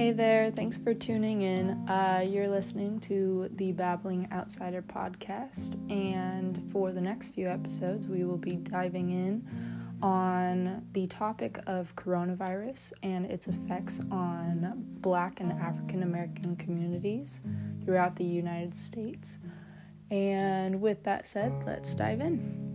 Hey there, thanks for tuning in. Uh, you're listening to the Babbling Outsider podcast, and for the next few episodes, we will be diving in on the topic of coronavirus and its effects on Black and African American communities throughout the United States. And with that said, let's dive in.